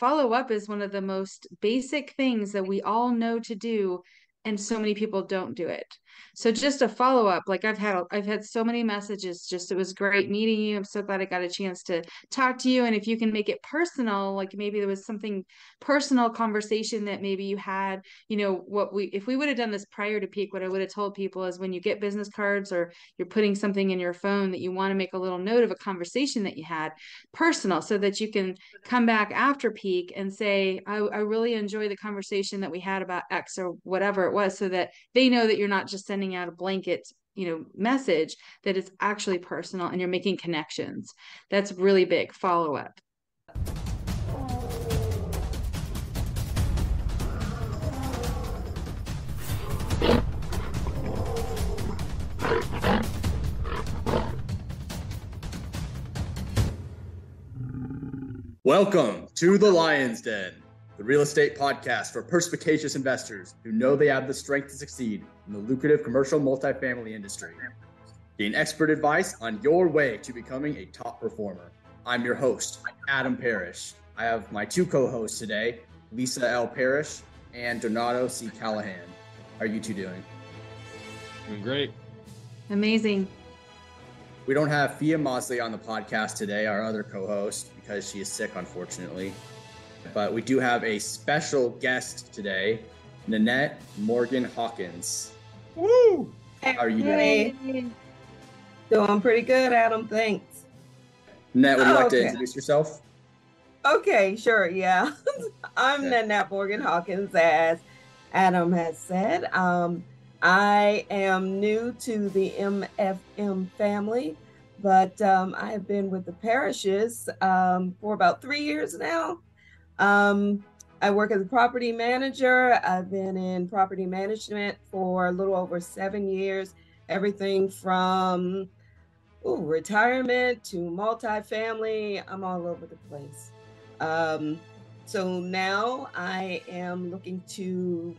follow up is one of the most basic things that we all know to do and so many people don't do it so just a follow up like i've had i've had so many messages just it was great meeting you. I'm so glad i got a chance to talk to you. And if you can make it personal like maybe there was something personal conversation that maybe you had you know what we if we would have done this prior to peak what i would have told people is when you get business cards or you're putting something in your phone that you want to make a little note of a conversation that you had personal so that you can come back after peak and say i, I really enjoy the conversation that we had about x or whatever it was so that they know that you're not just sending out a blanket you know message that it's actually personal and you're making connections. That's really big follow up Welcome to the Lion's Den the real estate podcast for perspicacious investors who know they have the strength to succeed in the lucrative commercial multifamily industry. Gain expert advice on your way to becoming a top performer. I'm your host, Adam Parrish. I have my two co hosts today, Lisa L. Parrish and Donato C. Callahan. How are you two doing? Doing great. Amazing. We don't have Fiya Mosley on the podcast today, our other co host, because she is sick, unfortunately. But we do have a special guest today, Nanette Morgan Hawkins. Woo! How are you doing? Doing pretty good, Adam. Thanks. Nanette, would you oh, like okay. to introduce yourself? Okay, sure. Yeah. I'm okay. Nanette Morgan Hawkins, as Adam has said. Um, I am new to the MFM family, but um, I have been with the Parrishes um, for about three years now. Um, I work as a property manager. I've been in property management for a little over seven years, everything from ooh, retirement to multifamily. I'm all over the place. Um, so now I am looking to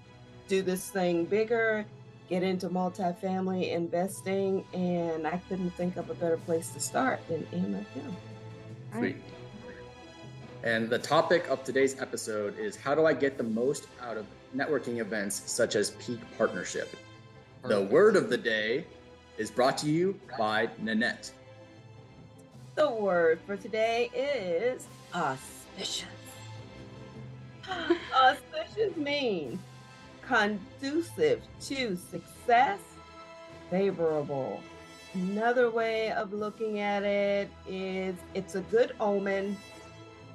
do this thing bigger, get into multifamily investing, and I couldn't think of a better place to start than MFM. Sweet. And the topic of today's episode is how do I get the most out of networking events such as Peak Partnership? The word of the day is brought to you by Nanette. The word for today is auspicious. auspicious means conducive to success, favorable. Another way of looking at it is it's a good omen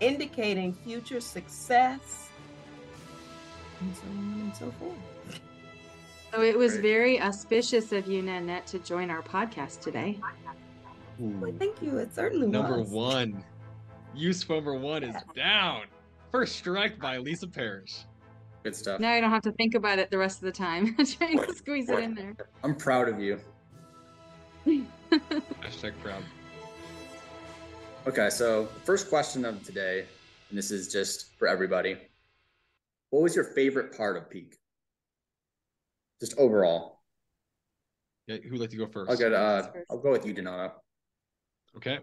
indicating future success, and so on and so forth. So it was very auspicious of you, Nanette, to join our podcast today. Well, hmm. thank you. It certainly was. number was. one. Use number one is down. First strike by Lisa Parrish. Good stuff. Now I don't have to think about it the rest of the time. Trying to squeeze it in there. I'm proud of you. Hashtag proud. Okay, so first question of today, and this is just for everybody. What was your favorite part of Peak? Just overall. Yeah, who'd like to go first? I'll go. Uh, I'll go with you, Donato. Okay.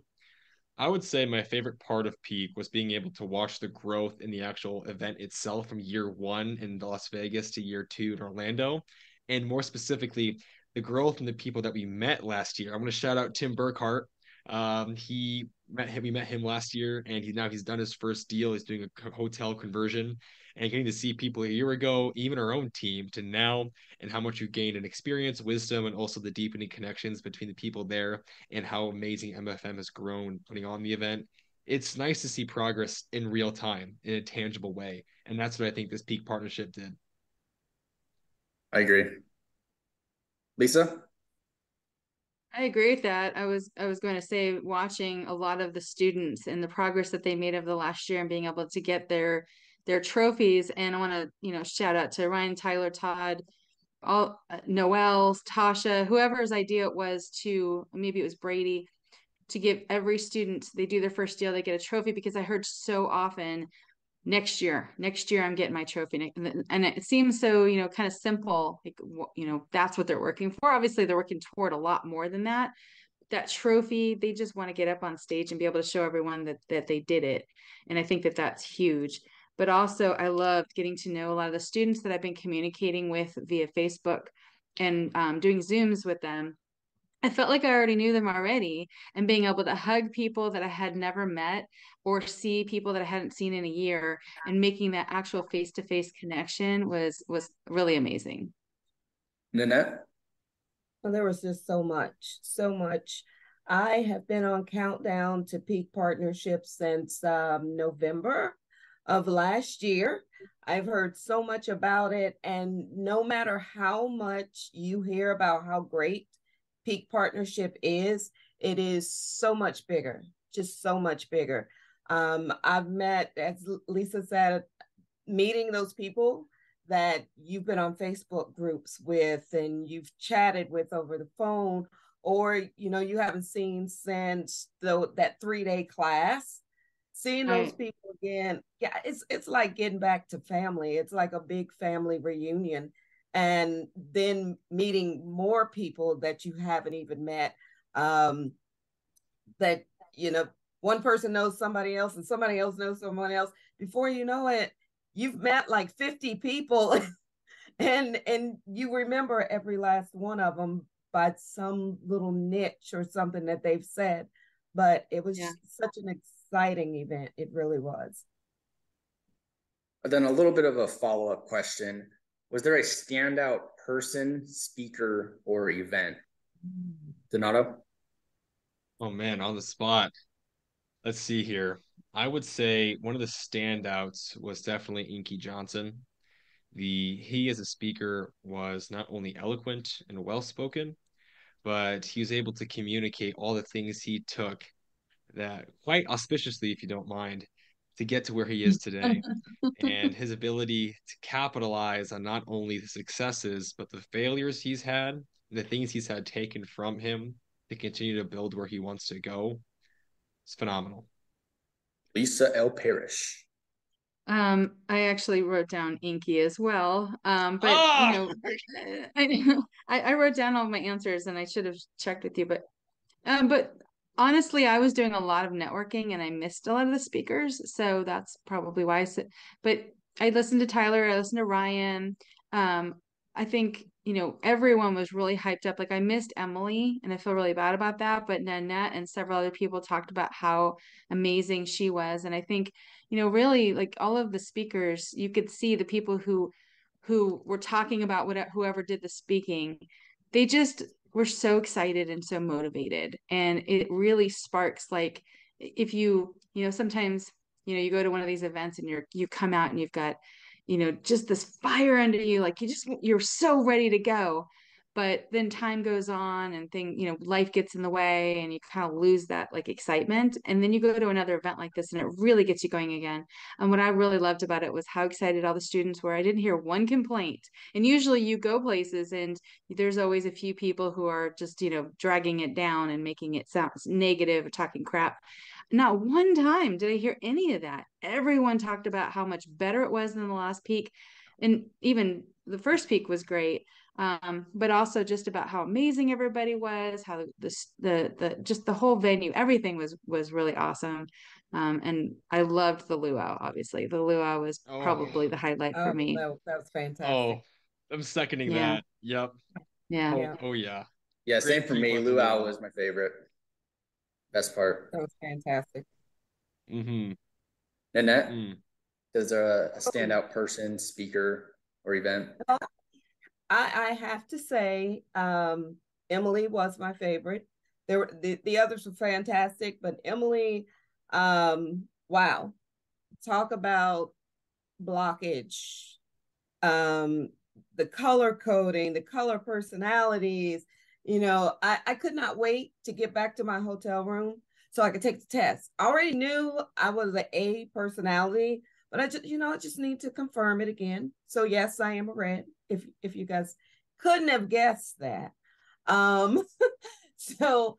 I would say my favorite part of Peak was being able to watch the growth in the actual event itself from year one in Las Vegas to year two in Orlando. And more specifically, the growth in the people that we met last year. I'm going to shout out Tim Burkhart. Um, he met him. We met him last year, and he now he's done his first deal. He's doing a hotel conversion, and getting to see people a year ago, even our own team, to now, and how much you gained in experience, wisdom, and also the deepening connections between the people there, and how amazing MFM has grown putting on the event. It's nice to see progress in real time in a tangible way, and that's what I think this peak partnership did. I agree. Lisa, I agree with that. I was I was going to say watching a lot of the students and the progress that they made over the last year and being able to get their their trophies. And I want to you know shout out to Ryan, Tyler, Todd, all uh, Noel, Tasha, whoever's idea it was to maybe it was Brady to give every student they do their first deal they get a trophy because I heard so often next year next year i'm getting my trophy and it seems so you know kind of simple like you know that's what they're working for. Obviously they're working toward a lot more than that. That trophy they just want to get up on stage and be able to show everyone that that they did it and i think that that's huge. But also I loved getting to know a lot of the students that I've been communicating with via Facebook and um, doing Zooms with them. I felt like I already knew them already, and being able to hug people that I had never met or see people that I hadn't seen in a year, and making that actual face to face connection was was really amazing. Nanette. Well, there was just so much, so much. I have been on countdown to peak partnership since um, November of last year. I've heard so much about it. And no matter how much you hear about how great Peak Partnership is, it is so much bigger, just so much bigger. Um, I've met, as Lisa said, meeting those people that you've been on Facebook groups with and you've chatted with over the phone, or you know, you haven't seen since the, that three-day class seeing those right. people again yeah it's it's like getting back to family it's like a big family reunion and then meeting more people that you haven't even met um that you know one person knows somebody else and somebody else knows someone else before you know it you've met like 50 people and and you remember every last one of them by some little niche or something that they've said but it was yeah. such an exciting event. It really was. Then a little bit of a follow up question. Was there a standout person, speaker, or event? Donato? Oh man, on the spot. Let's see here. I would say one of the standouts was definitely Inky Johnson. The he as a speaker was not only eloquent and well spoken, but he was able to communicate all the things he took that quite auspiciously, if you don't mind, to get to where he is today and his ability to capitalize on not only the successes, but the failures he's had, the things he's had taken from him to continue to build where he wants to go. It's phenomenal. Lisa L. Parrish. Um, I actually wrote down Inky as well. Um, but oh! you know, I, I, I wrote down all my answers and I should have checked with you, but um, but honestly, I was doing a lot of networking and I missed a lot of the speakers. So that's probably why I said, but I listened to Tyler, I listened to Ryan. Um, I think, you know, everyone was really hyped up. Like I missed Emily and I feel really bad about that. But Nanette and several other people talked about how amazing she was. And I think, you know, really like all of the speakers, you could see the people who who were talking about what whoever did the speaking, they just we're so excited and so motivated and it really sparks like if you you know sometimes you know you go to one of these events and you're you come out and you've got you know just this fire under you like you just you're so ready to go but then time goes on and thing you know life gets in the way and you kind of lose that like excitement and then you go to another event like this and it really gets you going again. And what i really loved about it was how excited all the students were. I didn't hear one complaint. And usually you go places and there's always a few people who are just you know dragging it down and making it sound negative or talking crap. Not one time did i hear any of that. Everyone talked about how much better it was than the last peak. And even the first peak was great um, but also just about how amazing everybody was, how the the the just the whole venue, everything was was really awesome. Um, and I loved the luau. Obviously, the luau was oh. probably the highlight oh, for me. That, that was fantastic. Oh, I'm seconding yeah. that. Yep. Yeah. Oh yeah. Oh, yeah. Yeah, Great same for me. Luau was my favorite. Best part. That was fantastic. Mm-hmm. Nanette, mm. is there a, a standout person, speaker, or event? I, I have to say, um, Emily was my favorite. There were the, the others were fantastic, but Emily, um, wow, talk about blockage, um, the color coding, the color personalities. You know, I, I could not wait to get back to my hotel room so I could take the test. I already knew I was an A personality, but I just, you know, I just need to confirm it again. So yes, I am a red. If if you guys couldn't have guessed that. Um, so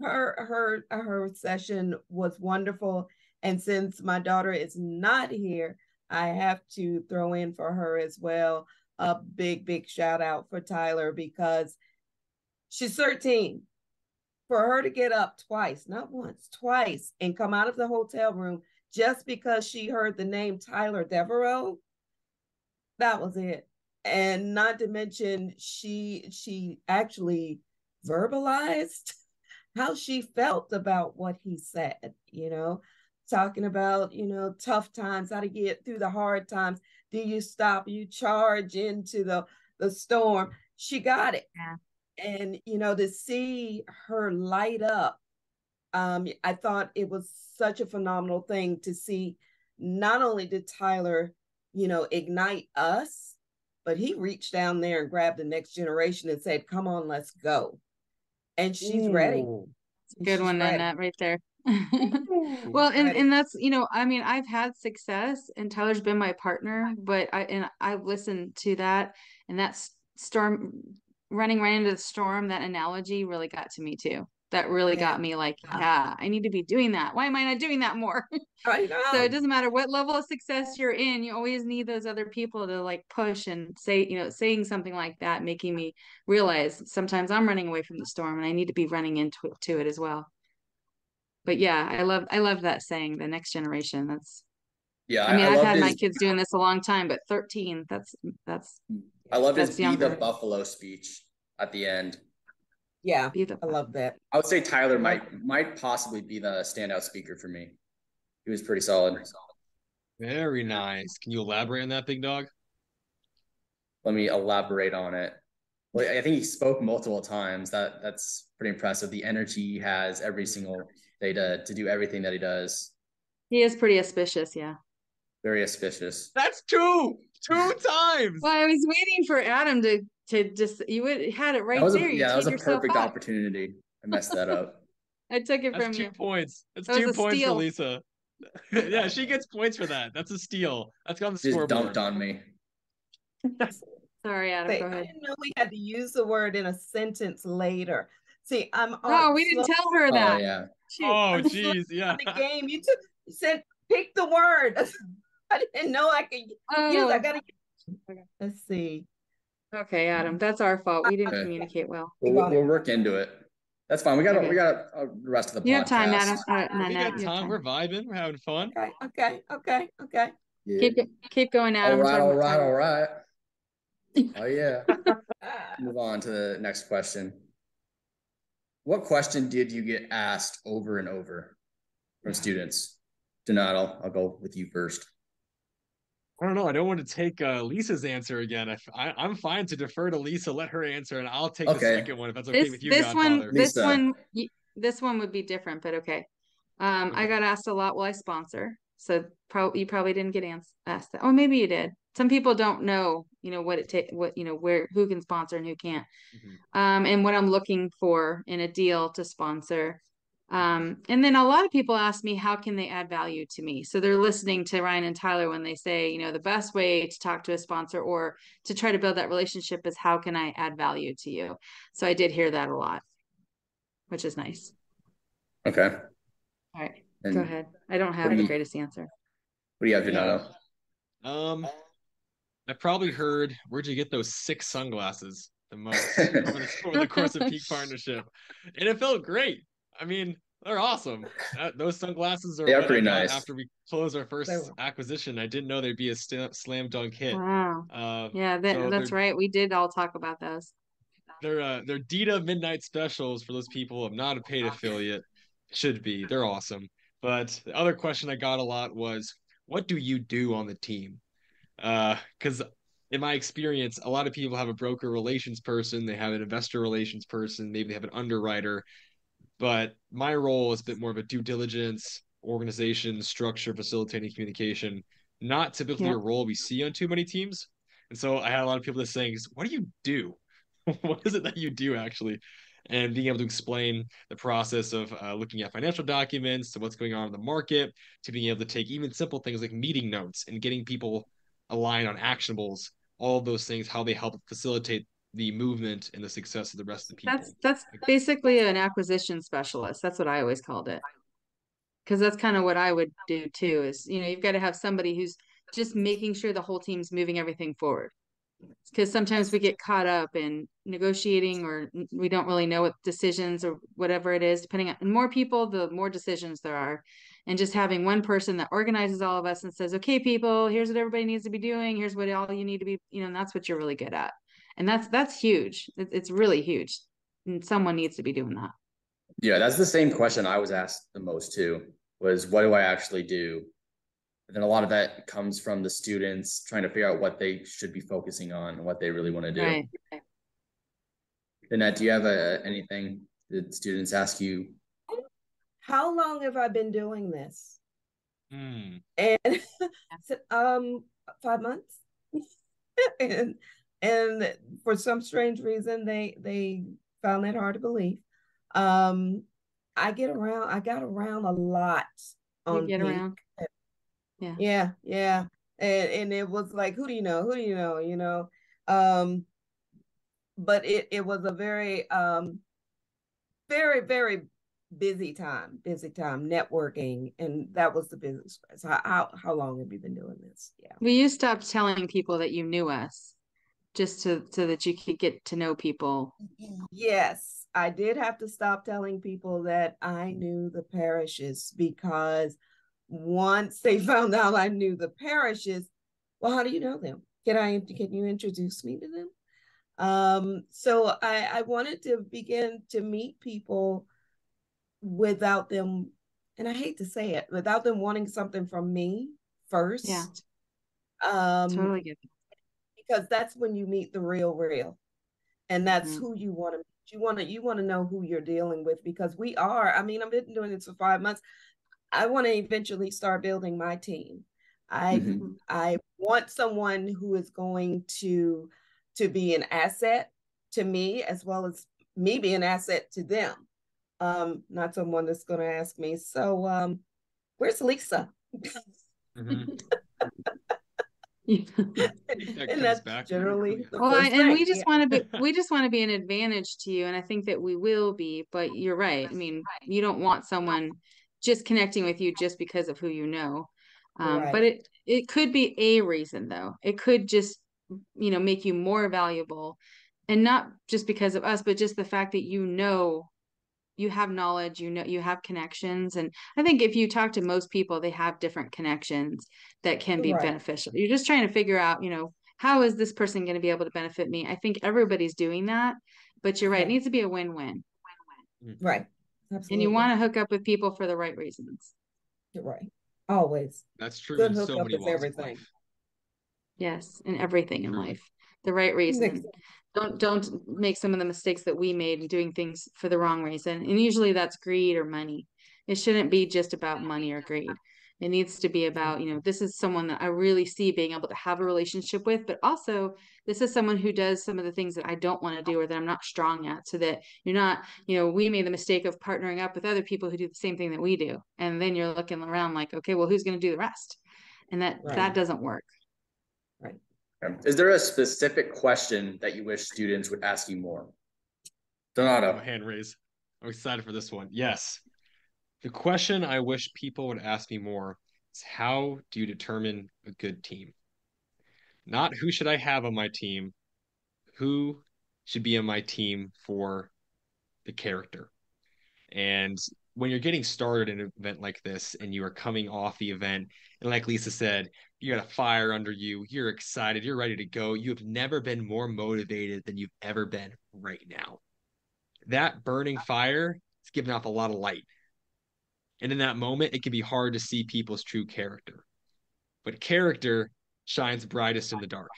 her her her session was wonderful. And since my daughter is not here, I have to throw in for her as well a big, big shout out for Tyler because she's 13. For her to get up twice, not once, twice, and come out of the hotel room just because she heard the name Tyler Devereaux. That was it. And not to mention she she actually verbalized how she felt about what he said, you know, talking about, you know, tough times, how to get through the hard times. Do you stop? You charge into the the storm. She got it. Yeah. And you know, to see her light up, um, I thought it was such a phenomenal thing to see. Not only did Tyler, you know, ignite us, but he reached down there and grabbed the next generation and said, "Come on, let's go." And she's Ooh. ready. Good She's one, ready. Nanette, right there. well, and, and that's, you know, I mean, I've had success and Tyler's been my partner, but I, and I've listened to that and that's storm running right into the storm. That analogy really got to me too. That really Yeah. got me like, yeah, I need to be doing that. Why am I not doing that more? I so it doesn't matter what level of success you're in you always need those other people to like push and say you know saying something like that making me realize sometimes i'm running away from the storm and i need to be running into it, to it as well but yeah i love i love that saying the next generation that's Yeah, i mean I have loved had my kids doing this a long time but 13 that's that's I loved his that's "Be the. Buffalo" speech at the end. Yeah, be the I love that. I would say Tyler might might possibly be the standout speaker for me. He was pretty solid. Very nice. Can you elaborate on that, big dog? Let me elaborate on it. Well, I think he spoke multiple times. That that's pretty impressive. The energy he has every single day to to do everything that he does. he is pretty auspicious yeah Very auspicious. That's two, two times. well i was waiting for adam to to just you would had it right that was there a, yeah, that was a perfect up. opportunity. I messed that up. i took it from That's two you points. That's That two points steal. for Lisa. yeah, she gets points for that. That's a steal. That's on the Just scoreboard. dumped on me. sorry adam Say, go I didn't know we had to use the word in a sentence later. See, I'm oh on we didn't tell her Oh that yeah. Shoot. Oh, I'm jeez, yeah. the game. You took you said pick the word. I didn't know I could oh. use. Oh, I gotta. Let's see. Okay, Adam. That's our fault. We didn't Okay. communicate well. We'll, we'll, we'll work into it. That's fine. We got Okay. we got uh, the rest of the You podcast. have time, Adam. Uh, We Nanette, got you have time. We're vibing. We're having fun. Okay, okay, okay, okay. Yeah. Keep keep going, all Adam. right, Talking all about right, time. all right. Oh yeah. Ah, Move on to the next question. What question did you get asked over and over from students? Donato, I'll go with you first. I don't know. I don't want to take uh, Lisa's answer again. I, I, I'm fine to defer to Lisa. Let her answer, and I'll take the second one if that's okay This with you, this one this Lisa. one this one would be different, but okay. Um, I got asked a lot. Will I sponsor? So probably you probably didn't get ans- asked that. Oh, maybe you did. Some people don't know, you know, what it take, what you know, where who can sponsor and who can't. Mhm. um, and what I'm looking for in a deal to sponsor. Um, and then a lot of people ask me, how can they add value to me? So they're listening to Ryan and Tyler when they say, you know, the best way to talk to a sponsor or to try to build that relationship is how can I add value to you? So I did hear that a lot, which is nice. Okay. All right, And go ahead. I don't have do the you- greatest answer. What do you have, Yeah. Donato? Um, I probably heard, where'd you get those six sunglasses the most over over the course of Peak Partnership? And it felt great. I mean, they're awesome. That, those sunglasses are They are pretty nice. After we close our first They acquisition, I didn't know they'd be a st- slam dunk hit. Wow. Uh, Yeah, that, So that's right. We did all talk about those. They're uh, they're Dita Midnight Specials for those people who have not a paid affiliate. Should be. They're awesome. But the other question I got a lot was, what do you do on the team? Uh, because in my experience, a lot of people have a broker relations person, they have an investor relations person, maybe they have an underwriter. But my role is a bit more of a due diligence, organization, structure, facilitating communication, not typically Yeah. a role we see on too many teams. And so I had a lot of people that saying, what do you do? what is it that you do actually? And being able to explain the process of uh, looking at financial documents to what's going on in the market, to being able to take even simple things like meeting notes and getting people aligned on actionables, all of those things, how they help facilitate the movement and the success of the rest of the people. That's that's basically an acquisition specialist. That's what I always called it. Because that's kind of what I would do too. Is you know you've got to have somebody who's just making sure the whole team's moving everything forward. Because sometimes we get caught up in negotiating, or we don't really know what decisions or whatever it is. Depending on more people, the more decisions there are, and just having one person that organizes all of us and says okay people here's what everybody needs to be doing here's what all you need to be you know and that's what you're really good at and that's that's huge it's really huge and someone needs to be doing that yeah that's the same question i was asked the most too was what do i actually do and then a lot of that comes from the students trying to figure out what they should be focusing on and what they really want to do right. Nanette, do you have a, anything that students ask you how long have I been doing this? Mm. And um, five months. and and for some strange reason, they they found that hard to believe. Um, I get around. I got around a lot on. You get around. Yeah. Yeah. Yeah. And and it was like, who do you know? Who do you know? You know. Um, but it it was a very um very very busy time, busy time networking, and that was the business. So how, how how long have you been doing this? Yeah. Well, you stopped telling people that you knew us, just to so that you could get to know people. Yes, I did have to stop telling people that I knew the Parrishes because once they found out I knew the Parrishes, well, how do you know them? Can I can you introduce me to them? Um, so I, I wanted to begin to meet people without them, and I hate to say it, without them wanting something from me first. Yeah. Um, totally get Because that's when you meet the real, real, and that's mm-hmm. who you want to. Meet. You want to you want to know who you're dealing with because we are. I mean, I've been doing this for five months. I want to eventually start building my team. I mm-hmm. I want someone who is going to to be an asset to me as well as me be an asset to them um, not someone that's going to ask me. So, um, where's Lisa? Mm-hmm. and that's back generally well and we just yeah. want to be we just want to be an advantage to you and i think that we will be but you're right. I mean you don't want someone just connecting with you just because of who you know. Um, right. but it it could be a reason though. It could just you know make you more valuable and not just because of us but just the fact that you know you have knowledge you know you have connections and i think if you talk to most people they have different connections that can be right. beneficial. You're just trying to figure out you know how is this person going to be able to benefit me? I think everybody's doing that but you're right it needs to be a win-win. Mm-hmm. right. Absolutely. and you want to hook up with people for the right reasons. You're right. Always. That's true good hookup so is everything. yes and everything in life the right reason. don't don't make some of the mistakes that we made in doing things for the wrong reason. And usually that's greed or money. It shouldn't be just about money or greed. It needs to be about you know this is someone that i really see being able to have a relationship with but also this is someone who does some of the things that i don't want to do or that i'm not strong at so that you're not you know we made the mistake of partnering up with other people who do the same thing that we do. And then you're looking around like okay well who's going to do the rest? And that right. that doesn't work is there a specific question that you wish students would ask you more? Donato. Oh, hand raise. I'm excited for this one. Yes. The question I wish people would ask me more is how do you determine a good team? Not who should I have on my team, who should be on my team for the character. And when you're getting started in an event like this and you are coming off the event, and like Lisa said, you got a fire under you, you're excited, you're ready to go. You have never been more motivated than you've ever been right now. That burning fire is giving off a lot of light. And in that moment, it can be hard to see people's true character. But character shines brightest in the dark.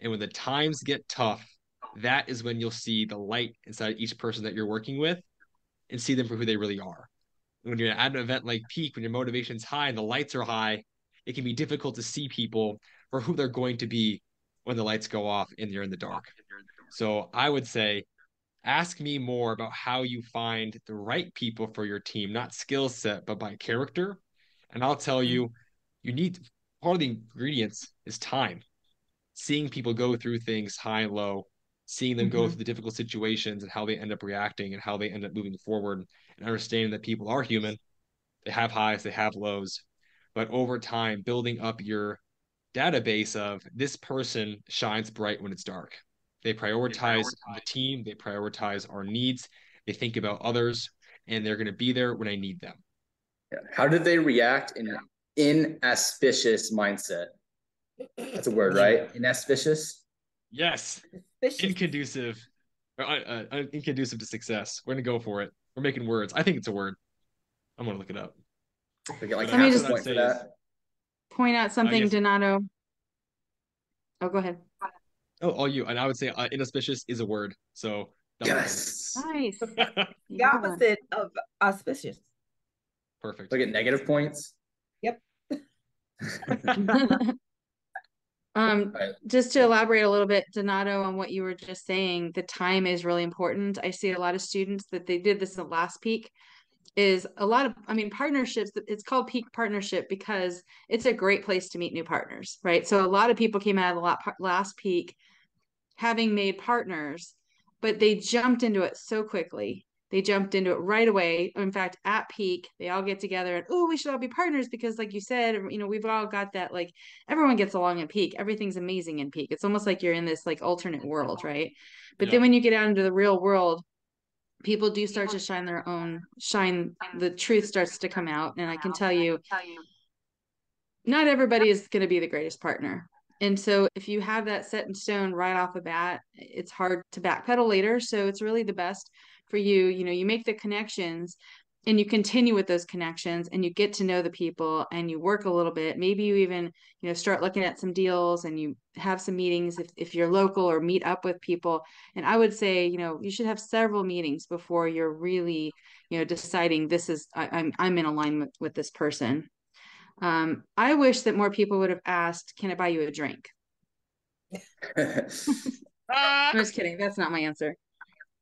And when the times get tough, that is when you'll see the light inside each person that you're working with and see them for who they really are. When you're at an event like Peak, when your motivation's high and the lights are high, it can be difficult to see people for who they're going to be when the lights go off and you're in the dark. So I would say, ask me more about how you find the right people for your team, not skill set, but by character. And I'll tell you, you need part of the ingredients is time. Seeing people go through things high and low, seeing them mm-hmm. go through the difficult situations and how they end up reacting and how they end up moving forward and understanding that people are human they have highs they have lows but over time building up your database of this person shines bright when it's dark they prioritize, they prioritize. the team they prioritize our needs they think about others and they're going to be there when i need them Yeah. How do they react in an inauspicious mindset? That's a word, right? Inauspicious. Yes. Suspicious. Inconducive. Or, uh, uh, uh, inconducive to success. We're gonna go for it. We're making words. I think it's a word. I'm gonna look it up. We get like Let me just- point for that. Point out something, guess- Donato. Oh, go ahead. Oh, all you. And I would say uh, inauspicious is a word. So Yes. Nice. The Yeah. opposite of auspicious. Perfect. Look at negative points. um, Right. just to elaborate a little bit, Donato, on what you were just saying, the time is really important. I see a lot of students that they did this in the last peak. Is a lot of, I mean, partnerships. It's called peak partnership because it's a great place to meet new partners, right? So a lot of people came out of the last peak having made partners, but they jumped into it so quickly. They jumped into it right away. In fact, at peak, they all get together and oh, we should all be partners because, like you said, you know, we've all got that like everyone gets along at peak. Everything's amazing in peak. It's almost like you're in this like alternate world, right? But Yeah. then when you get out into the real world, people do start to shine their own shine. The truth starts to come out, and I can tell you, not everybody is going to be the greatest partner. And so if you have that set in stone right off the bat, it's hard to backpedal later. So it's really the best for you. You know, you make the connections and you continue with those connections and you get to know the people and you work a little bit. Maybe you even, you know, start looking at some deals and you have some meetings if, if you're local or meet up with people. And I would say, you know, you should have several meetings before you're really, you know, deciding this is I, I'm I'm in alignment with this person. Um, I wish that more people would have asked, "Can I buy you a drink?" I'm just kidding. That's not my answer.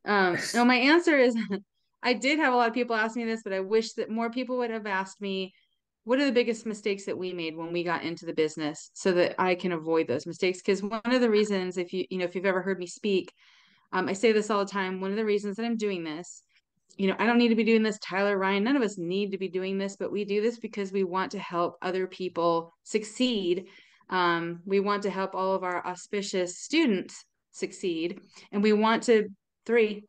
Um, no, my answer is, I did have a lot of people ask me this, but I wish that more people would have asked me, "What are the biggest mistakes that we made when we got into the business?" So that I can avoid those mistakes. Because one of the reasons, if you you know, if you've ever heard me speak, um, I say this all the time. One of the reasons that I'm doing this you know, I don't need to be doing this. Tyler, Ryan, none of us need to be doing this, but we do this because we want to help other people succeed. Um, we want to help all of our auspicious students succeed, and we want to three.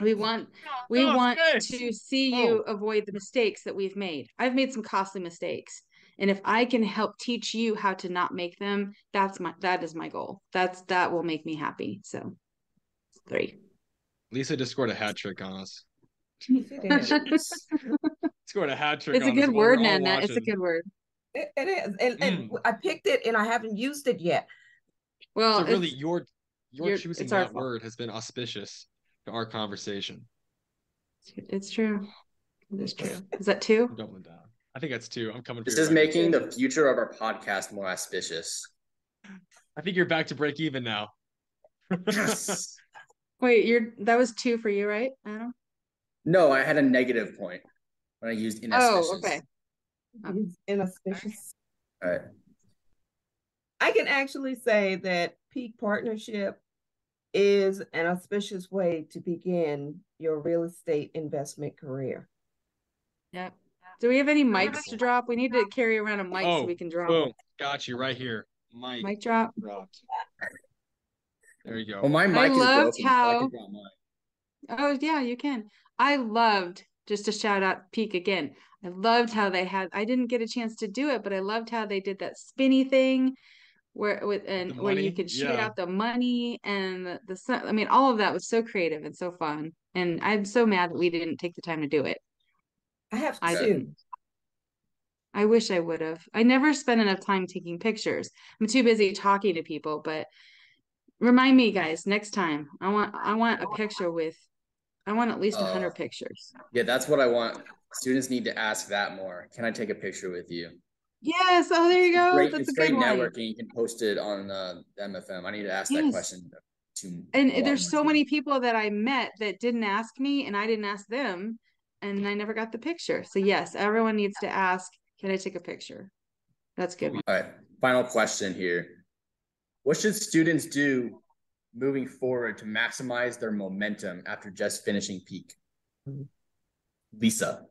we want we Oh, want space. to see you avoid the mistakes that we've made. I've made some costly mistakes. And if I can help teach you how to not make them, that's my that is my goal. That's that will make me happy. So three. Lisa just scored a hat trick on us. Scored a hat trick. It's a on us good while word, all Nana. It's a good word. It, it is. And, and Mm. I picked it and I haven't used it yet. Well, So really, it's- your your you're- choosing that fault. word has been auspicious to our conversation. it's true. It is true. Is that two? I'm doubling down. I think that's two. I'm coming. This is record. making the future of our podcast more auspicious. I think you're back to break even now. Yes. Wait, you're that was two for you, right, Adam? no, I had a negative point when I used inauspicious. Oh, okay. Um, It's inauspicious. All right. I can actually say that peak partnership is an auspicious way to begin your real estate investment career. Yep. Do we have any mics to drop? We need to carry around a mic so Oh, we can drop. Boom. Got you right here. Mic. Mic drop. dropped. There you go. Well, my I mic is loved broken, so I how- can drop mine. Oh yeah, you can. I loved just to shout out Peak again. I loved how they had. I didn't get a chance to do it, but I loved how they did that spinny thing, where with and where you money? could shoot Yeah. out the money and the, the sun. I mean, all of that was so creative and so fun. And I'm so mad that we didn't take the time to do it. I have I two. didn't. I wish I would have. I never spent enough time taking pictures. I'm too busy talking to people, but remind me guys next time. I want I want a picture with I want at least a Uh, 100 pictures. Yeah, that's what I want. Students need to ask that more. Can I take a picture with you? Yes, oh there you go. great, That's a great good one. networking. You can post it on uh, the MFM. I need to ask that question to And there's so students. many people that I met that didn't ask me and I didn't ask them and I never got the picture. So yes, everyone needs to ask, can I take a picture? That's good. All right, final question here. What should students do moving forward to maximize their momentum after just finishing peak? Lisa.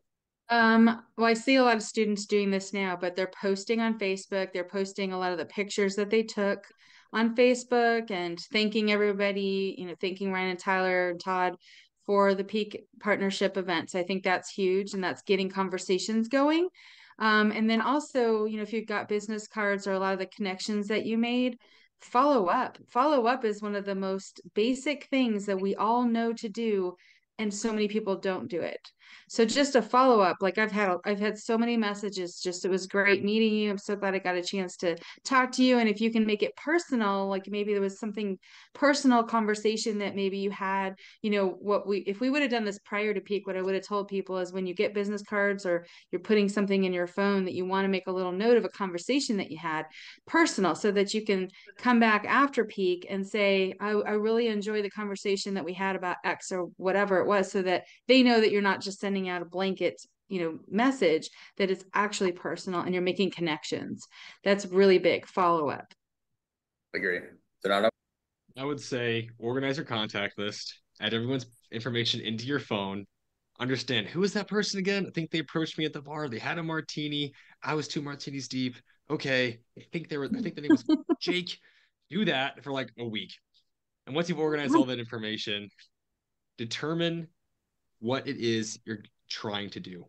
Um, well, I see a lot of students doing this now, but they're posting on Facebook. They're posting a lot of the pictures that they took on Facebook and thanking everybody, you know, thanking Ryan and Tyler and Todd for the peak partnership events. I think that's huge and that's getting conversations going. Um, and then also, you know, if you've got business cards or a lot of the connections that you made, follow up. Follow up is one of the most basic things that we all know to do and so many people don't do it so just a follow up like i've had i've had so many messages just it was great meeting you. I'm so glad i got a chance to talk to you. And if you can make it personal like maybe there was something personal conversation that maybe you had you know what we if we would have done this prior to peak what i would have told people is when you get business cards or you're putting something in your phone that you want to make a little note of a conversation that you had personal so that you can come back after peak and say i, I really enjoy the conversation that we had about x or whatever it was so that they know that you're not just sending out a blanket you know message that it's actually personal and you're making connections. That's really big follow up agree. Donato? i would say organize your contact list add everyone's information into your phone understand who is that person again? I think they approached me at the bar they had a martini i was two martinis deep. Okay i think they were i think the name was jake. Do that for like a week. And once you've organized all that information determine what it is you're trying to do.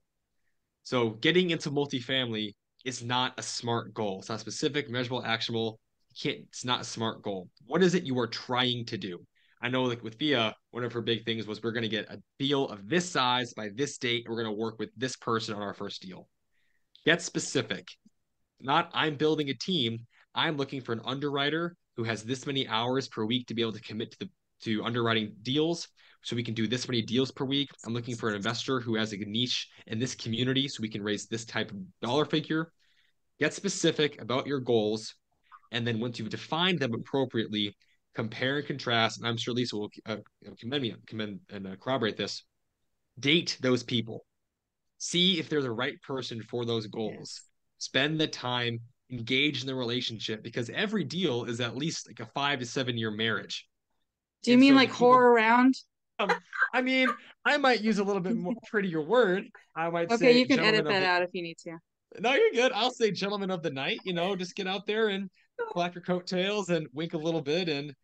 So getting into multifamily is not a smart goal. It's not specific, measurable, actionable. You can't, it's not a smart goal. What is it you are trying to do? I know like with Fiya, one of her big things was we're going to get a deal of this size by this date. And we're going to work with this person on our first deal. Get specific. Not I'm building a team. I'm looking for an underwriter who has this many hours per week to be able to commit to the to underwriting deals so we can do this many deals per week. I'm looking for an investor who has a niche in this community so we can raise this type of dollar figure. Get specific about your goals. And then once you've defined them appropriately, compare and contrast. And I'm sure Lisa will uh, commend me, commend and uh, corroborate this. Date those people. See if they're the right person for those goals. Yes. Spend the time, engage in the relationship because every deal is at least like a five to seven year marriage. Do you and mean so like people, whore around? Um, I mean, I might use a little bit more prettier word. I might say okay, you can edit that the... out if you need to. No, you're good. I'll say gentleman of the night. You know, just get out there and flap your coattails and wink a little bit and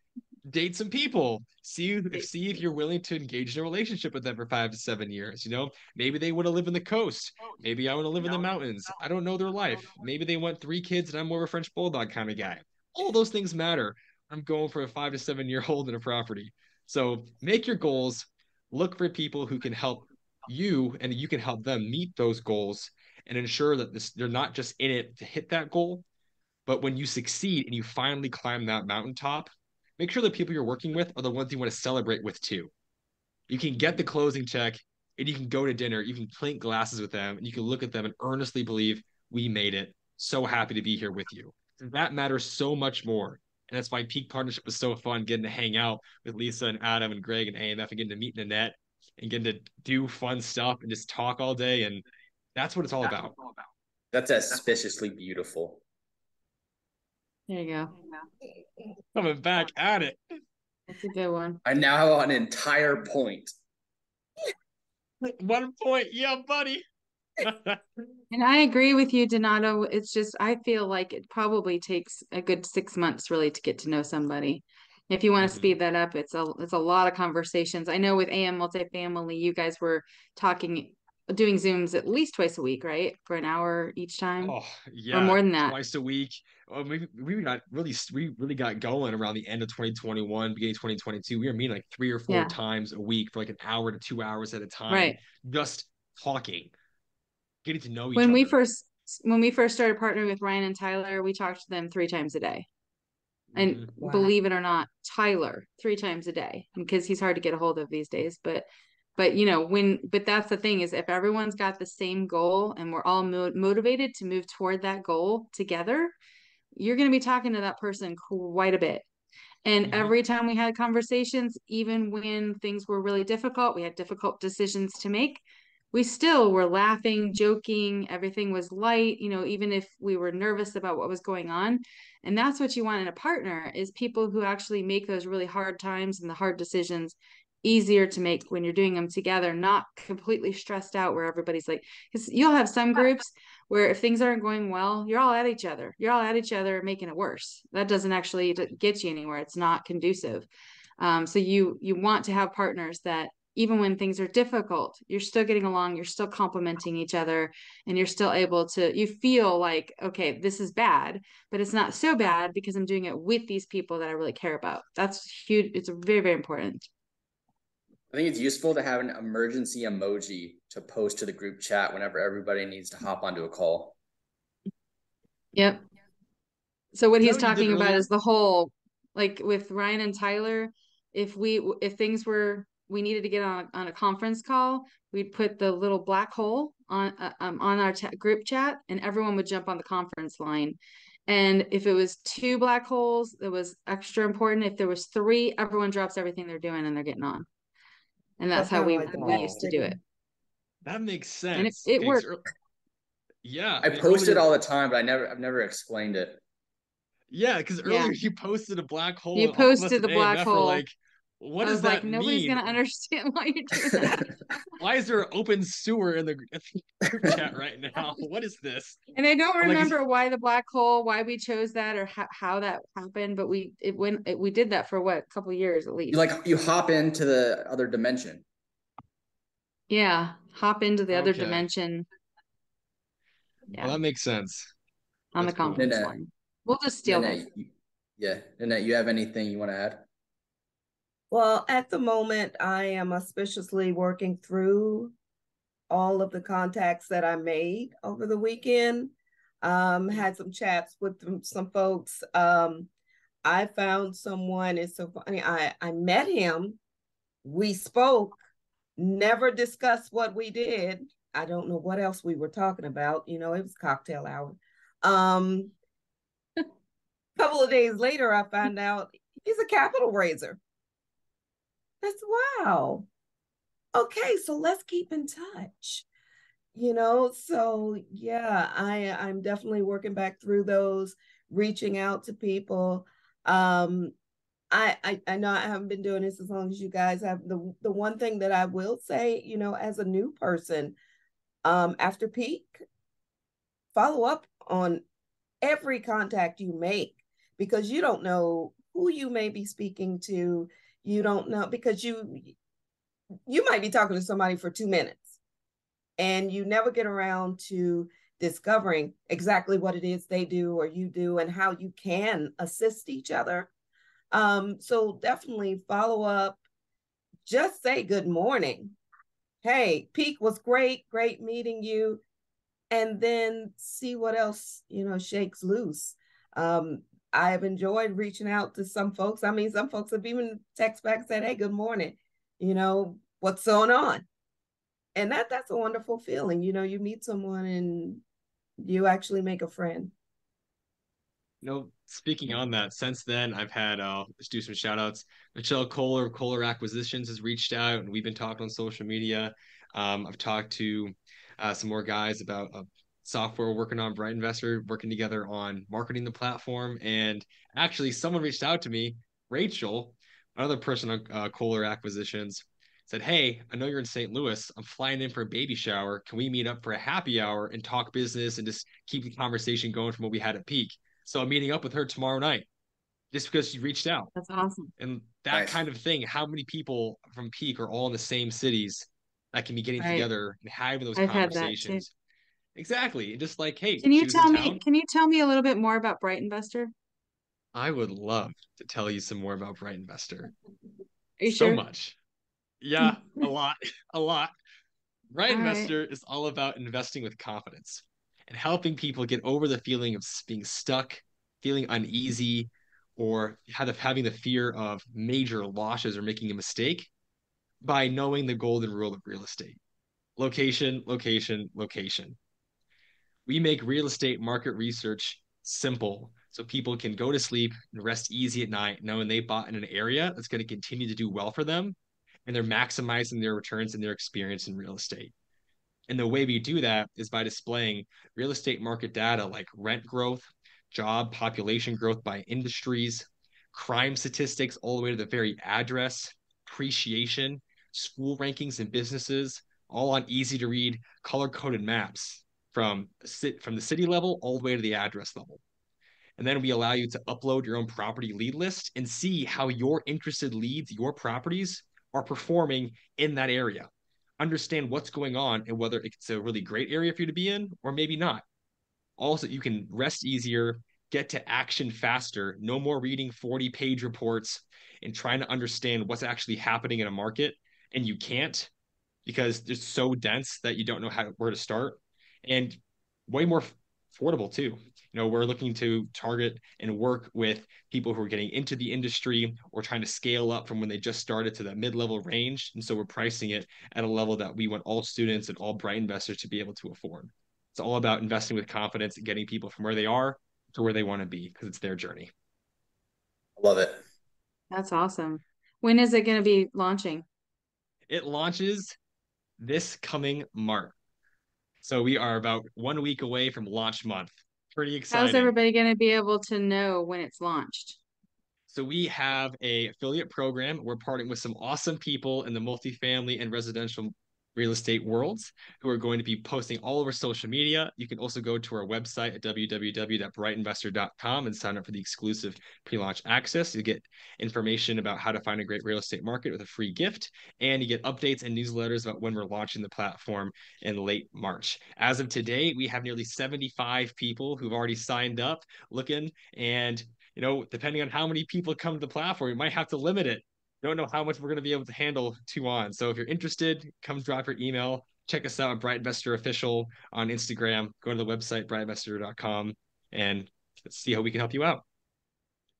date some people. See if see if you're willing to engage in a relationship with them for five to seven years. You know, maybe they want to live in the coast. Maybe I want to live in the mountains. I don't know their life. Maybe they want three kids and I'm more of a French bulldog kind of guy. All those things matter. I'm going for a five to seven year hold in a property. So make your goals, look for people who can help you and you can help them meet those goals and ensure that this they're not just in it to hit that goal, but when you succeed and you finally climb that mountaintop, make sure the people you're working with are the ones you want to celebrate with too. You can get the closing check and you can go to dinner, you can clink glasses with them, and you can look at them and earnestly believe we made it. So happy to be here with you. That matters so much more and that's why Peak Partnership was so fun getting to hang out with Lisa and Adam and Greg and AMF and getting to meet Nanette and getting to do fun stuff and just talk all day. And that's what it's all about. That's suspiciously beautiful. There you go. Coming back at it. That's a good one. I now have an entire point. One point. Yeah, buddy. and I agree with you, Donato. It's just I feel like it probably takes a good six months really to get to know somebody. If you want to mm-hmm. speed that up, it's a it's a lot of conversations. I know with AM multifamily, you guys were talking doing zooms at least twice a week, right? For an hour each time. Oh yeah, or more than that. Twice a week. Well, we we got really we really got going around the end of 2021, beginning 2022. We were meeting like three or four yeah. times a week for like an hour to two hours at a time, right? Just talking getting to know each when other. we first when we first started partnering with Ryan and Tyler, we talked to them three times a day. And mm-hmm. wow. believe it or not, Tyler three times a day because he's hard to get a hold of these days. But but you know when but that's the thing is if everyone's got the same goal and we're all mo- motivated to move toward that goal together, you're going to be talking to that person quite a bit. And mm-hmm. every time we had conversations, even when things were really difficult, we had difficult decisions to make we still were laughing, joking, everything was light, you know, even if we were nervous about what was going on. And that's what you want in a partner is people who actually make those really hard times and the hard decisions easier to make when you're doing them together, not completely stressed out where everybody's like, because you'll have some groups where if things aren't going well, you're all at each other. You're all at each other making it worse. That doesn't actually get you anywhere. It's not conducive. Um, so you you want to have partners that even when things are difficult you're still getting along you're still complimenting each other and you're still able to you feel like okay this is bad but it's not so bad because i'm doing it with these people that i really care about. That's huge it's very very important. I think it's useful to have an emergency emoji to post to the group chat whenever everybody needs to hop onto a call. Yep. So what he's talking about is the whole like with ryan and tyler if we if things were we needed to get on a, on a conference call, we'd put the little black hole on uh, um, on our group chat, and everyone would jump on the conference line. And if it was two black holes, it was extra important. If there was three, everyone drops everything they're doing and they're getting on. And that's, that's how we, like we used to do it. That makes sense. And it, it worked. Yeah. I post it all the time, but I never I've never explained it. Yeah, because earlier yeah. you posted a black hole. You posted the black hole. Like what does that like, nobody's mean? gonna understand why you're doing that. why is there an open sewer in the, group chat right now? What is this? And I don't remember like, why the black hole, why we chose that, or how, how that happened. But we it went it, we did that for what a couple years at least. You like you hop into the other dimension. Yeah, hop into the okay. other dimension. Yeah, well, that makes sense. On That's the conference cool. line, we'll just steal that. Yeah, Nanette, you have anything you want to add? Well, at the moment, I am auspiciously working through all of the contacts that I made over the weekend. Um, had some chats with some folks. Um, I found someone, it's so funny. I, I met him, we spoke, never discussed what we did. I don't know what else we were talking about. You know, it was cocktail hour. Um, a couple of days later, I found out he's a capital raiser. That's wow. Okay, so let's keep in touch. You know, so yeah, I I'm definitely working back through those, reaching out to people. Um I, I, I know I haven't been doing this as long as you guys have. The the one thing that I will say, you know, as a new person, um, after peak, follow up on every contact you make because you don't know who you may be speaking to you don't know because you you might be talking to somebody for two minutes and you never get around to discovering exactly what it is they do or you do and how you can assist each other. Um, so definitely follow up. Just say good morning. Hey peak was great great meeting you. And then see what else you know shakes loose. Um, I have enjoyed reaching out to some folks. I mean, some folks have even text back and said, "Hey, good morning. You know what's going on," and that that's a wonderful feeling. You know, you meet someone and you actually make a friend. You know, speaking on that, since then I've had uh let's do some shout outs. Michelle Kohler, Kohler Acquisitions has reached out and we've been talking on social media. Um, I've talked to uh, some more guys about uh, software working on Bright Investor, working together on marketing the platform. And actually, someone reached out to me, Rachel, another person on uh, Kohler Acquisitions, said, Hey, I know you're in St. Louis. I'm flying in for a baby shower. Can we meet up for a happy hour and talk business and just keep the conversation going from what we had at peak? So I'm meeting up with her tomorrow night just because she reached out. That's awesome. And that nice. kind of thing, how many people from peak are all in the same cities that can be getting right. together and having those I've conversations? Exactly. Just like, hey, can you tell me? Can you tell me a little bit more about Bright Investor? I would love to tell you some more about Bright Investor. Are you so sure? much. Yeah, a lot, a lot. Bright all Investor right. is all about investing with confidence and helping people get over the feeling of being stuck, feeling uneasy, or having the fear of major losses or making a mistake by knowing the golden rule of real estate location, location, location we make real estate market research simple so people can go to sleep and rest easy at night knowing they bought in an area that's going to continue to do well for them and they're maximizing their returns and their experience in real estate. And the way we do that is by displaying real estate market data like rent growth, job population growth by industries, crime statistics all the way to the very address, appreciation, school rankings and businesses, all on easy to read color coded maps from from the city level all the way to the address level. And then we allow you to upload your own property lead list and see how your interested leads, your properties are performing in that area. Understand what's going on and whether it's a really great area for you to be in or maybe not. Also, you can rest easier, get to action faster, no more reading 40 page reports and trying to understand what's actually happening in a market. And you can't because it's so dense that you don't know how where to start. And way more affordable too. You know, we're looking to target and work with people who are getting into the industry or trying to scale up from when they just started to that mid-level range. And so we're pricing it at a level that we want all students and all bright investors to be able to afford. It's all about investing with confidence and getting people from where they are to where they want to be because it's their journey. I Love it. That's awesome. When is it going to be launching? It launches this coming March. So we are about one week away from launch month. Pretty exciting. How's everybody going to be able to know when it's launched? So we have a affiliate program. We're partnering with some awesome people in the multifamily and residential real estate worlds who are going to be posting all over social media. You can also go to our website at www.brightinvestor.com and sign up for the exclusive pre-launch access. You get information about how to find a great real estate market with a free gift, and you get updates and newsletters about when we're launching the platform in late March. As of today, we have nearly 75 people who've already signed up looking and you know, depending on how many people come to the platform, we might have to limit it don't know how much we're going to be able to handle two on. So if you're interested, come drop your email. Check us out at Bright Investor Official on Instagram. Go to the website, brightinvestor.com, and see how we can help you out.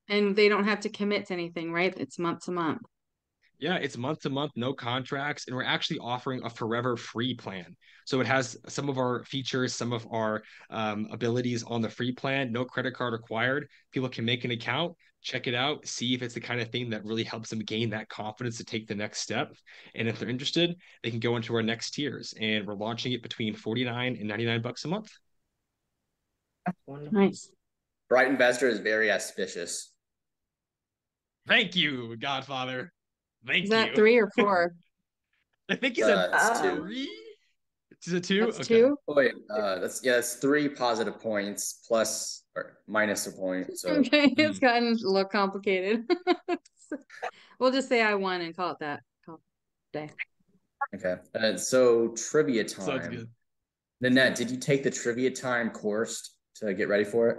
And they don't have to commit to anything, right? It's month to month. Yeah, it's month to month, no contracts, and we're actually offering a forever free plan. So it has some of our features, some of our um, abilities on the free plan, no credit card required. People can make an account, check it out, see if it's the kind of thing that really helps them gain that confidence to take the next step. And if they're interested, they can go into our next tiers, and we're launching it between 49 and 99 bucks a month. That's wonderful. Nice. Bright Investor is very auspicious. Thank you, Godfather. Thank Is that you. three or four? I think he's uh, a three. Is it two? That's okay. two. Oh wait, uh, that's yeah, that's three positive points plus or minus a point. So okay, it's hmm. gotten a little complicated. we'll just say I won and call it that. Call it day. Okay, uh, so trivia time. Sounds good. Nanette, did you take the trivia time course to get ready for it?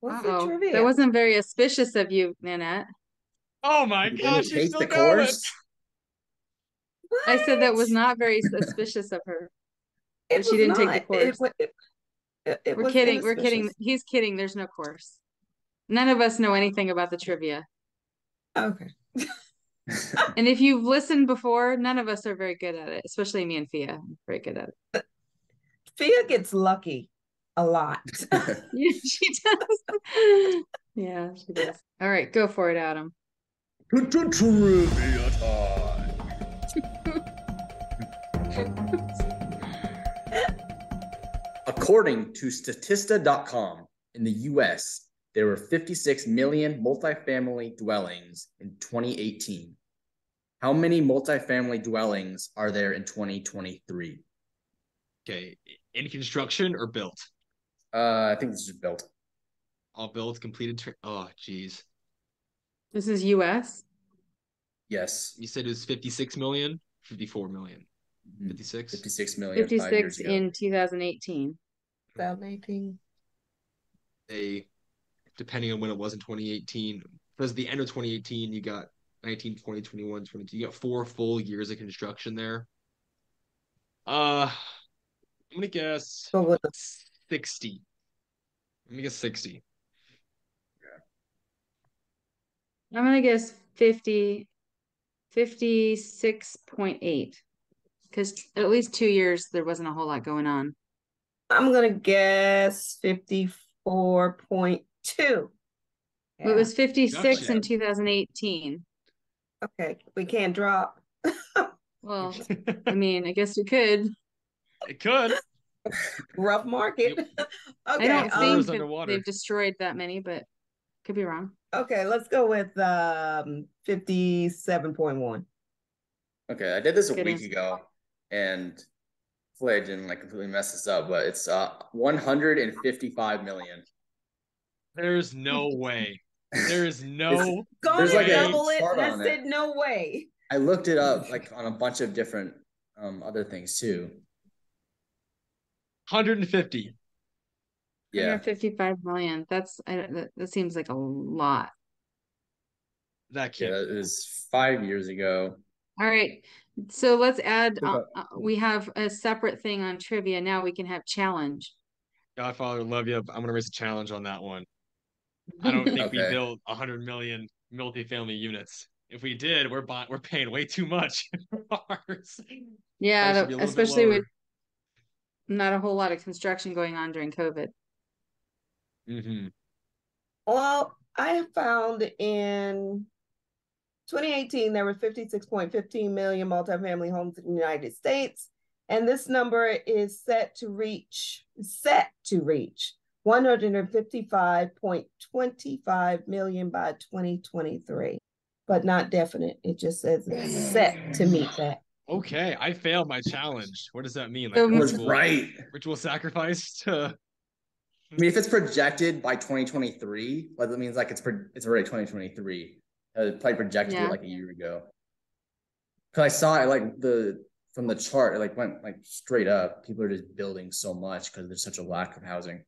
What's the trivia? That wasn't very auspicious of you, Nanette. Oh my gosh, you're still the going. course. I said that was not very suspicious of her. It she didn't not. take the course. It, it, it, We're kidding. We're kidding. He's kidding. There's no course. None of us know anything about the trivia. Okay. and if you've listened before, none of us are very good at it, especially me and Fiya. very good at it. Fiya gets lucky a lot. yeah, she does. yeah, she does. All right, go for it, Adam. Trivia time. According to Statista.com, in the US, there were 56 million multifamily dwellings in 2018. How many multifamily dwellings are there in 2023? Okay, in construction or built? Uh, I think this is built. All built, completed. Tra- oh, geez. This is US? Yes. You said it was 56 million, 54 million. Mm-hmm. 56? 56 million. 56 in 2018. 2018. They, depending on when it was in 2018, because the end of 2018, you got 19, 20, 21, 22. You got four full years of construction there. Uh, I'm gonna guess so 60. I'm gonna guess 60. I'm gonna guess 50, 56.8. Because at least two years there wasn't a whole lot going on. I'm gonna guess 54.2. Yeah. It was 56 gotcha. in 2018. Okay, we can't drop. well, I mean, I guess we could. It could. Rough market. okay. I don't um, think that they've destroyed that many, but could be wrong. Okay, let's go with um 57.1. Okay, I did this a Good week answer. ago and hopefully I didn't like completely mess this up, but it's uh 155 million. There's no way. There is no Go There's like double it. I said it. no way. I looked it up like on a bunch of different um other things too. 150. Yeah. 55 million That's I, that, that seems like a lot. That Yeah, can't. was five years ago. All right. So let's add, uh, uh, we have a separate thing on trivia. Now we can have challenge. Godfather, love you. I'm gonna raise a challenge on that one. I don't think we Okay. build 100 million multifamily units. If we did, we're buying, we're paying way too much. Yeah, Ours should the- be a little bit especially with not a whole lot of construction going on during COVID. Mhm. Well, I have found in 2018 there were 56.15 million multifamily homes in the United States, and this number is set to reach set to reach 155.25 million by 2023, but not definite. It just says it's set to meet that. Okay, I failed my challenge. What does that mean? Like So- was ritual, right. ritual sacrifice to I mean, if it's projected by 2023, like that means like it's pro- it's already 2023. Uh, it's probably projected Yeah. like a year ago. Cause I saw it like the from the chart, it like went like straight up. People are just building so much because there's such a lack of housing.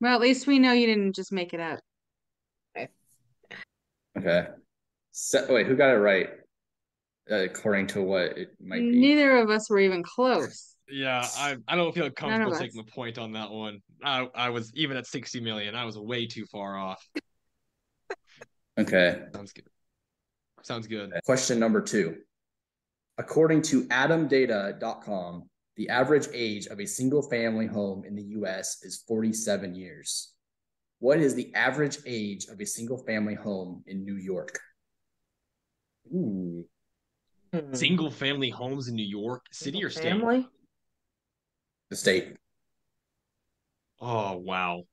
Well, at least we know you didn't just make it up. Okay. So, wait, who got it right? Uh, according to what it might be. Neither of us were even close. Yeah, I I don't feel comfortable taking the point on that one. I I was even at 60 million, I was way too far off. Okay. Sounds good. Sounds good. Question number two. According to attomdata.com, the average age of a single family home in the US is 47 years. What is the average age of a single family home in New York? Ooh. Hmm. Single family homes in New York, city or state? Family? The state. Oh wow.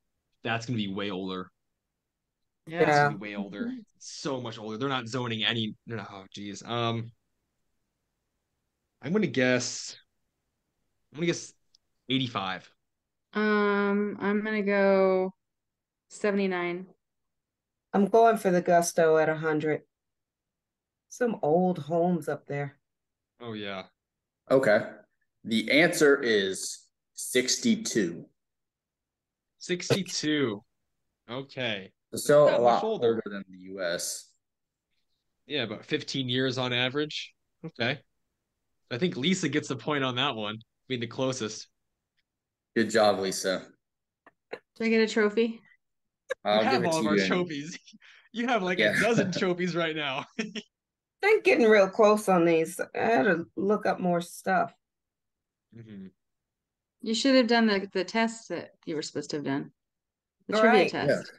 That's gonna be way older. That's Yeah. gonna be way older. So much older. They're not zoning any no oh geez. Um I'm gonna guess I'm gonna guess 85. Um, I'm gonna go 79. I'm going for the gusto at 100. Some old homes up there. Oh yeah. Okay. The answer is 62. 62. Okay. So a lot older. older than the US. Yeah, about 15 years on average. Okay. I think Lisa gets the point on that one, being the closest. Good job, Lisa. Do I get a trophy? I'll you have give it all to of our you. in- trophies. You have like Yeah. a dozen trophies right now. They're getting real close on these. I had to look up more stuff. Mhm. You should have done the the test that you were supposed to have done. The All trivia right. test.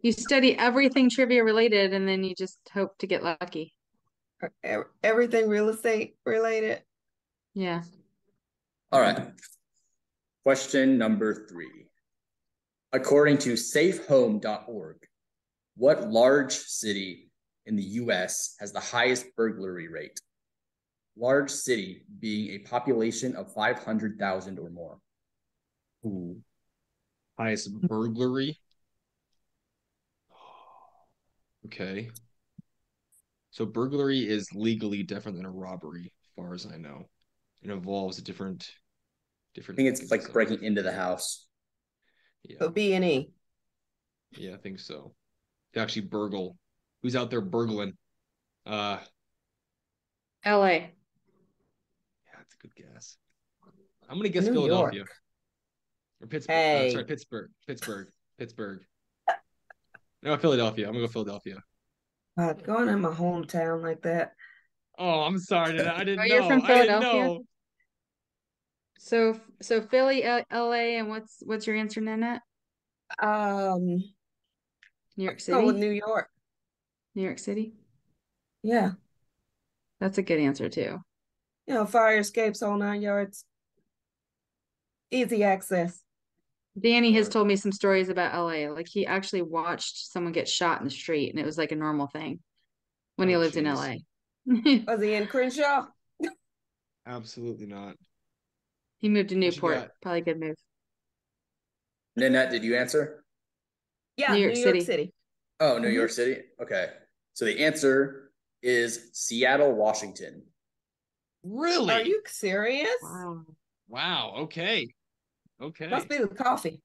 You study everything trivia related and then you just hope to get lucky. Everything real estate related. Yeah. All right. Question number three. According to safehome.org, what large city in the US has the highest burglary rate? Large city being a population of 500,000 or more. Ooh. Highest burglary. Okay. So burglary is legally different than a robbery, as far as I know. It involves a different different I think it's like and breaking into the house. Yeah, So B and E. yeah, I think so. They actually burgle. Who's out there burgling? Uh LA. Yeah, that's a good guess. I'm gonna guess New Philadelphia. York. Or Pittsburgh. Uh, sorry, Pittsburgh. Pittsburgh. Pittsburgh. No, Philadelphia. I'm gonna go Philadelphia. God, going in my hometown like that. Oh, I'm sorry. Did I I didn't Oh, know. you're from I didn't Philadelphia? know. So so Philly, L- LA, and what's what's your answer, Nanette? Um, New York City? with New York. New York City? Yeah, That's a good answer too. You know, fire escapes all nine yards. Easy access. Danny has told me some stories about LA. Like he actually watched someone get shot in the street and it was like a normal thing when he Oh, lived in. LA. Was he in Crenshaw? Absolutely not. He moved to Newport. Probably a good move. Nanette, did you answer? Yeah, New New York York City. City. Oh, New. York mm-hmm. City? Okay. So the answer is Seattle, Washington. Really? Are you serious? Wow. Wow. Okay. Okay. Must be the coffee.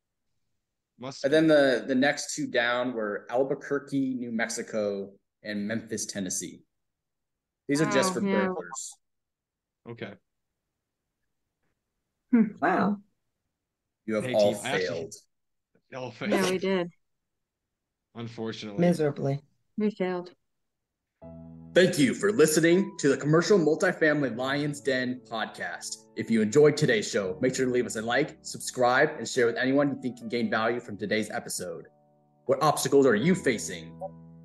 Must. And then the the next two down were Albuquerque, New Mexico, and Memphis, Tennessee. These are just for yeah. burglars. Okay. Hmm, wow. You have Hey, all team, I actually- failed. Yeah, we did. Unfortunately. Miserably. We failed. Thank you for listening to the Commercial Multifamily Lions Den podcast. If you enjoyed today's show, make sure to leave us a like, subscribe, and share with anyone you think can gain value from today's episode. What obstacles are you facing?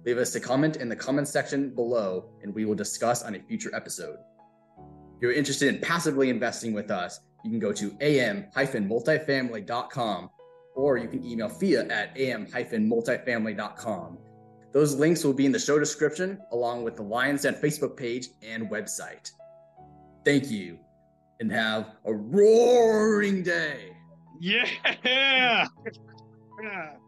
Leave us a comment in the comment section below, and we will discuss on a future episode. If you're interested in passively investing with us, you can go to am-multifamily.com or you can email Fiya at am-multifamily.com. Those links will be in the show description, along with the Lions Den Facebook page and website. Thank you, and have a roaring day. Yeah. yeah.